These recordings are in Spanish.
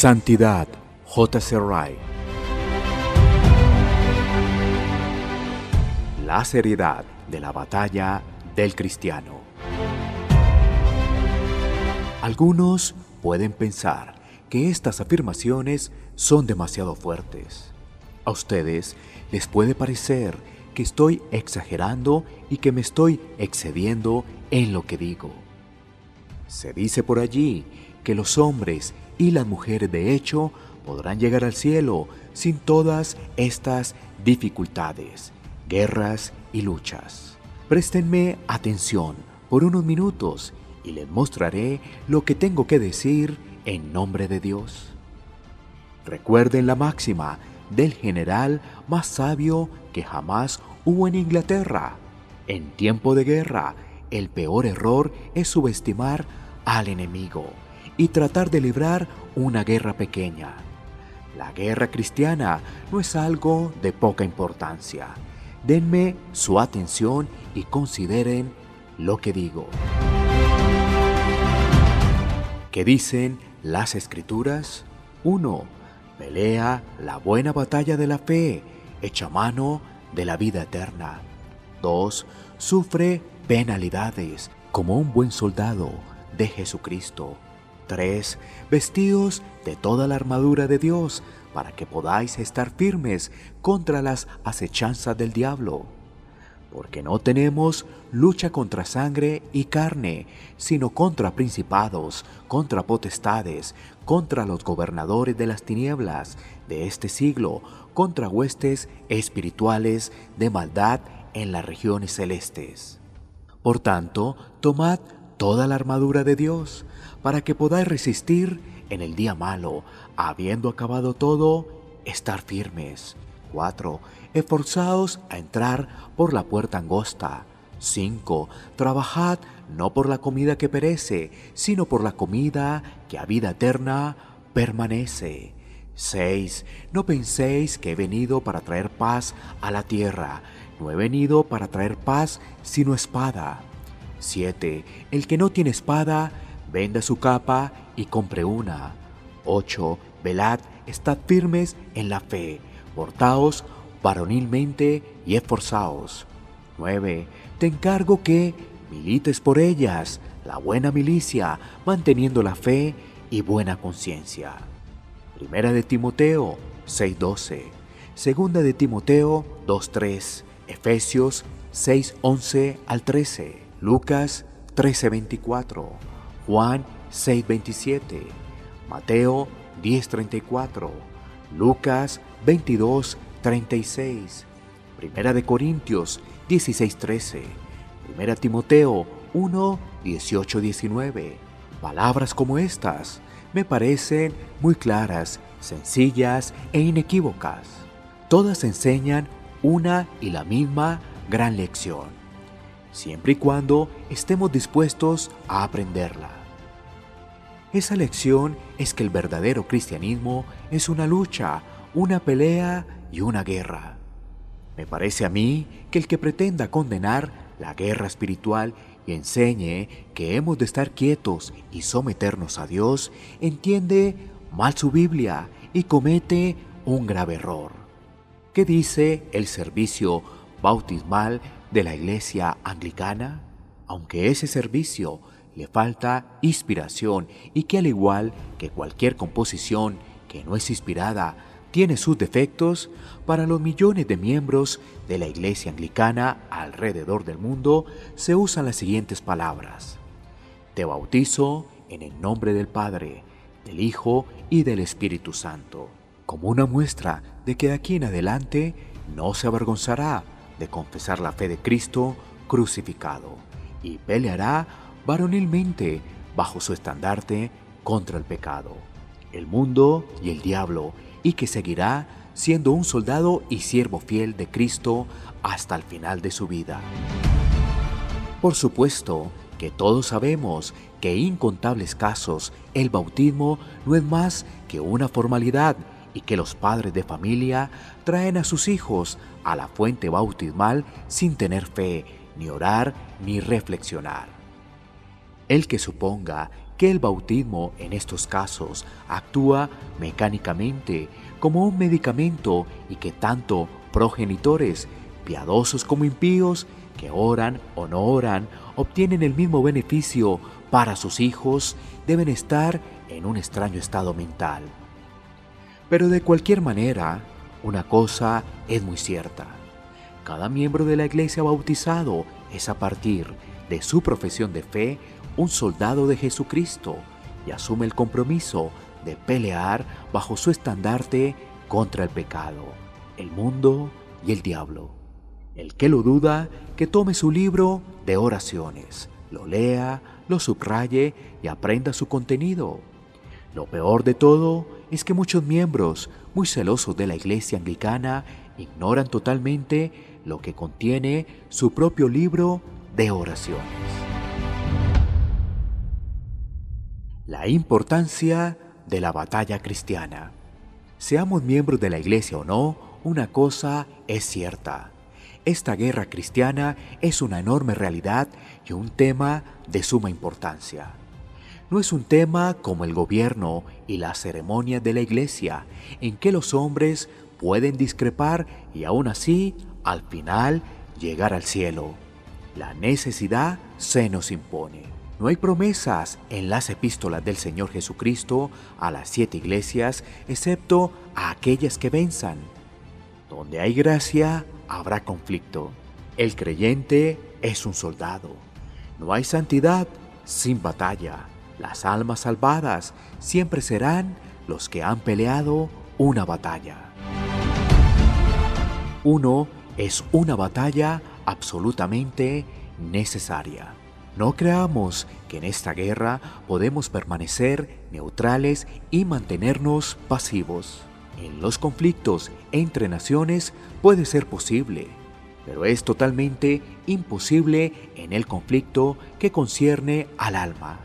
Santidad. Wright. La seriedad de la batalla del cristiano. Algunos pueden pensar que estas afirmaciones son demasiado fuertes. A ustedes les puede parecer que estoy exagerando y que me estoy excediendo en lo que digo. Se dice por allí que los hombres y las mujeres de hecho podrán llegar al cielo sin todas estas dificultades, guerras y luchas. Préstenme atención por unos minutos y les mostraré lo que tengo que decir en nombre de Dios. Recuerden la máxima del general más sabio que jamás hubo en Inglaterra. En tiempo de guerra, el peor error es subestimar al enemigo y tratar de librar una guerra pequeña. La guerra cristiana no es algo de poca importancia. Denme su atención y consideren lo que digo. ¿Qué dicen las escrituras? 1. Pelea la buena batalla de la fe, echa mano de la vida eterna. 2. Sufre penalidades como un buen soldado de Jesucristo. 3. Vestidos de toda la armadura de Dios para que podáis estar firmes contra las acechanzas del diablo. Porque no tenemos lucha contra sangre y carne, sino contra principados, contra potestades, contra los gobernadores de las tinieblas de este siglo, contra huestes espirituales de maldad en las regiones celestes. Por tanto, tomad toda la armadura de Dios, para que podáis resistir en el día malo, habiendo acabado todo, estar firmes. 4. Esforzaos a entrar por la puerta angosta. 5. Trabajad no por la comida que perece, sino por la comida que a vida eterna permanece. 6. No penséis que he venido para traer paz a la tierra. No he venido para traer paz, sino espada. 7. El que no tiene espada, venda su capa y compre una. 8. Velad, estad firmes en la fe, portaos varonilmente y esforzaos. 9. Te encargo que milites por ellas, la buena milicia, manteniendo la fe y buena conciencia. Primera de Timoteo 6:12. Segunda de Timoteo 2:3. Efesios 6:11 al 13. Lucas 13:24, Juan 6:27, Mateo 10:34, Lucas 22:36, Primera de Corintios 16:13, Primera Timoteo 1, 19. Palabras como estas me parecen muy claras, sencillas e inequívocas. Todas enseñan una y la misma gran lección siempre y cuando estemos dispuestos a aprenderla. Esa lección es que el verdadero cristianismo es una lucha, una pelea y una guerra. Me parece a mí que el que pretenda condenar la guerra espiritual y enseñe que hemos de estar quietos y someternos a Dios, entiende mal su Biblia y comete un grave error. ¿Qué dice el servicio bautismal de la iglesia anglicana, aunque ese servicio le falta inspiración y que al igual que cualquier composición que no es inspirada tiene sus defectos, para los millones de miembros de la iglesia anglicana alrededor del mundo se usan las siguientes palabras. Te bautizo en el nombre del Padre, del Hijo y del Espíritu Santo, como una muestra de que de aquí en adelante no se avergonzará de confesar la fe de Cristo crucificado y peleará varonilmente bajo su estandarte contra el pecado, el mundo y el diablo, y que seguirá siendo un soldado y siervo fiel de Cristo hasta el final de su vida. Por supuesto que todos sabemos que en incontables casos el bautismo no es más que una formalidad y que los padres de familia traen a sus hijos a la fuente bautismal sin tener fe, ni orar, ni reflexionar. El que suponga que el bautismo en estos casos actúa mecánicamente como un medicamento y que tanto progenitores, piadosos como impíos, que oran o no oran, obtienen el mismo beneficio para sus hijos, deben estar en un extraño estado mental. Pero de cualquier manera, una cosa es muy cierta. Cada miembro de la iglesia bautizado es a partir de su profesión de fe un soldado de Jesucristo y asume el compromiso de pelear bajo su estandarte contra el pecado, el mundo y el diablo. El que lo duda, que tome su libro de oraciones, lo lea, lo subraye y aprenda su contenido. Lo peor de todo es que muchos miembros, muy celosos de la iglesia anglicana, ignoran totalmente lo que contiene su propio libro de oraciones. La importancia de la batalla cristiana. Seamos miembros de la iglesia o no, una cosa es cierta. Esta guerra cristiana es una enorme realidad y un tema de suma importancia. No es un tema como el gobierno y las ceremonias de la iglesia, en que los hombres pueden discrepar y aún así, al final, llegar al cielo. La necesidad se nos impone. No hay promesas en las epístolas del Señor Jesucristo a las siete iglesias, excepto a aquellas que venzan. Donde hay gracia, habrá conflicto. El creyente es un soldado. No hay santidad sin batalla. Las almas salvadas siempre serán los que han peleado una batalla. Uno es una batalla absolutamente necesaria. No creamos que en esta guerra podemos permanecer neutrales y mantenernos pasivos. En los conflictos entre naciones puede ser posible, pero es totalmente imposible en el conflicto que concierne al alma.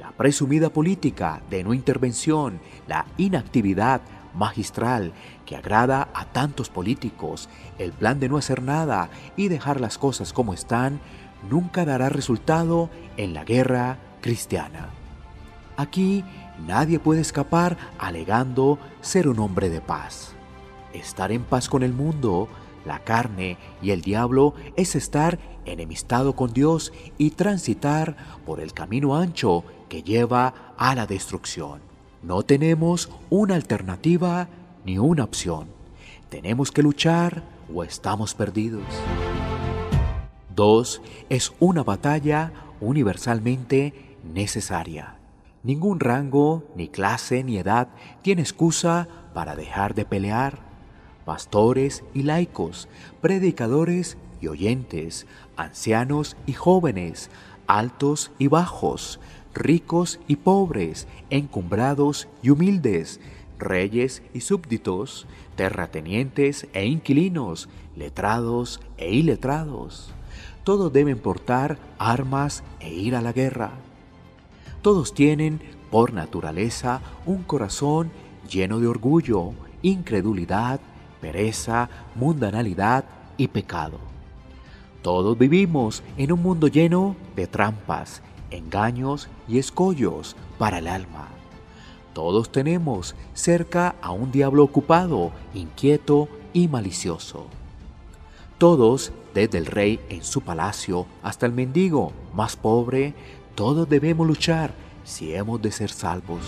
La presumida política de no intervención, la inactividad magistral que agrada a tantos políticos, el plan de no hacer nada y dejar las cosas como están, nunca dará resultado en la guerra cristiana. Aquí nadie puede escapar alegando ser un hombre de paz. Estar en paz con el mundo, la carne y el diablo es estar enemistado con Dios y transitar por el camino ancho que lleva a la destrucción. No tenemos una alternativa ni una opción. Tenemos que luchar o estamos perdidos. Dos, es una batalla universalmente necesaria. Ningún rango, ni clase, ni edad tiene excusa para dejar de pelear. Pastores y laicos, predicadores y oyentes, ancianos y jóvenes, altos y bajos, ricos y pobres, encumbrados y humildes, reyes y súbditos, terratenientes e inquilinos, letrados e iletrados. Todos deben portar armas e ir a la guerra. Todos tienen, por naturaleza, un corazón lleno de orgullo, incredulidad, pereza, mundanalidad y pecado. Todos vivimos en un mundo lleno de trampas, engaños y escollos para el alma. Todos tenemos cerca a un diablo ocupado, inquieto y malicioso. Todos, desde el rey en su palacio hasta el mendigo más pobre, todos debemos luchar si hemos de ser salvos.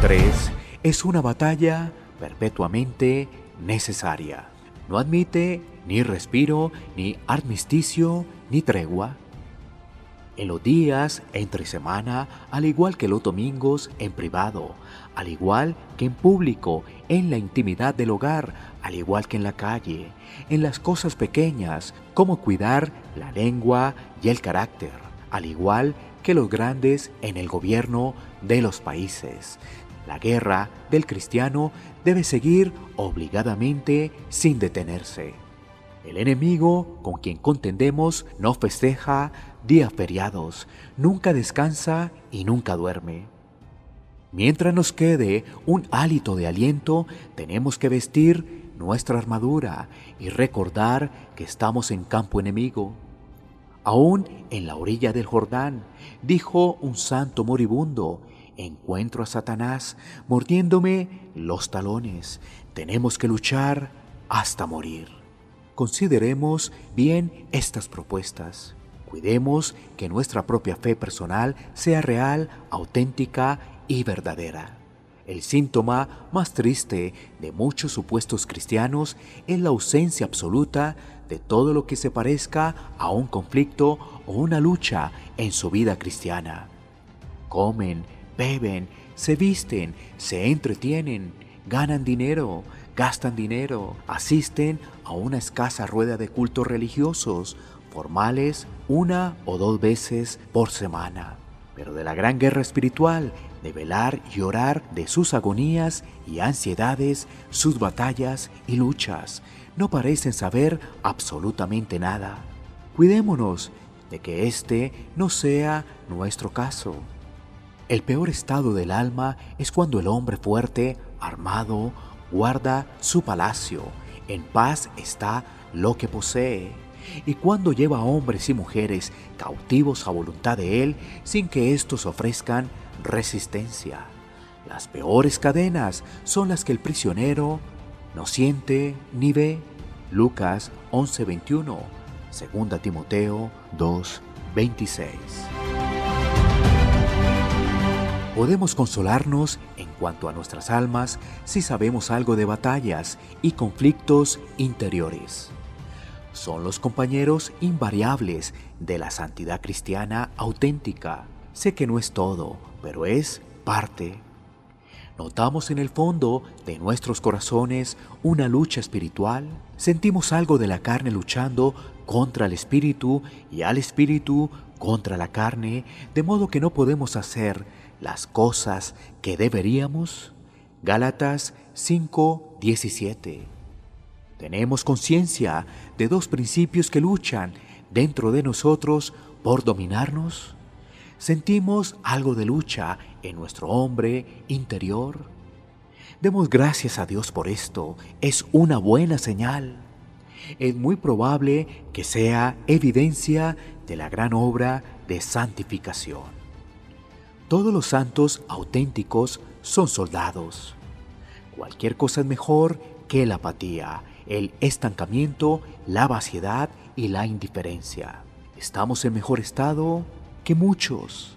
3. Es una batalla perpetuamente necesaria. No admite ni respiro, ni armisticio, ni tregua. En los días entre semana, al igual que los domingos en privado, al igual que en público, en la intimidad del hogar, al igual que en la calle, en las cosas pequeñas, como cuidar la lengua y el carácter, al igual que los grandes en el gobierno de los países. La guerra del cristiano debe seguir obligadamente sin detenerse. El enemigo con quien contendemos no festeja días feriados, nunca descansa y nunca duerme. Mientras nos quede un hálito de aliento, tenemos que vestir nuestra armadura y recordar que estamos en campo enemigo. Aún en la orilla del Jordán, dijo un santo moribundo, encuentro a Satanás mordiéndome los talones. Tenemos que luchar hasta morir. Consideremos bien estas propuestas. Cuidemos que nuestra propia fe personal sea real, auténtica y verdadera. El síntoma más triste de muchos supuestos cristianos es la ausencia absoluta de todo lo que se parezca a un conflicto o una lucha en su vida cristiana. Comen, beben, se visten, se entretienen, ganan dinero, gastan dinero, asisten a una escasa rueda de cultos religiosos, formales, una o dos veces por semana. Pero de la gran guerra espiritual, de velar y orar de sus agonías y ansiedades, sus batallas y luchas, no parecen saber absolutamente nada. Cuidémonos de que este no sea nuestro caso. El peor estado del alma es cuando el hombre fuerte, armado, guarda su palacio, en paz está lo que posee, y cuando lleva a hombres y mujeres cautivos a voluntad de él sin que éstos ofrezcan resistencia. Las peores cadenas son las que el prisionero no siente ni ve. Lucas 11:21, 2 Timoteo 2:26. Podemos consolarnos en cuanto a nuestras almas si sabemos algo de batallas y conflictos interiores. Son los compañeros invariables de la santidad cristiana auténtica. Sé que no es todo, pero es parte. ¿Notamos en el fondo de nuestros corazones una lucha espiritual? ¿Sentimos algo de la carne luchando contra el espíritu y al espíritu contra la carne, de modo que no podemos hacer las cosas que deberíamos? Gálatas 5:17. Tenemos conciencia de dos principios que luchan dentro de nosotros por dominarnos. Sentimos algo de lucha en nuestro hombre interior. Demos gracias a Dios por esto. Es una buena señal. Es muy probable que sea evidencia de la gran obra de santificación. Todos los santos auténticos son soldados. Cualquier cosa es mejor que la apatía, el estancamiento, la vaciedad y la indiferencia. Estamos en mejor estado que muchos.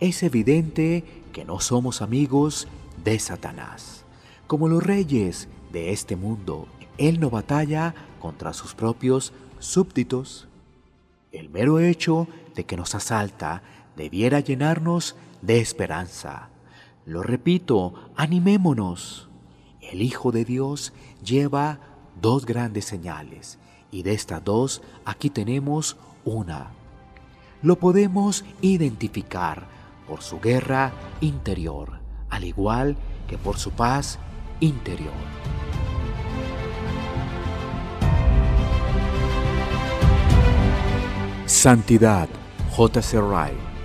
Es evidente que no somos amigos de Satanás. Como los reyes de este mundo, Él no batalla contra sus propios súbditos. El mero hecho de que nos asalta debiera llenarnos de esperanza. Lo repito, animémonos. El Hijo de Dios lleva dos grandes señales y de estas dos aquí tenemos una. Lo podemos identificar por su guerra interior, al igual que por su paz interior. Santidad, J.C. Wright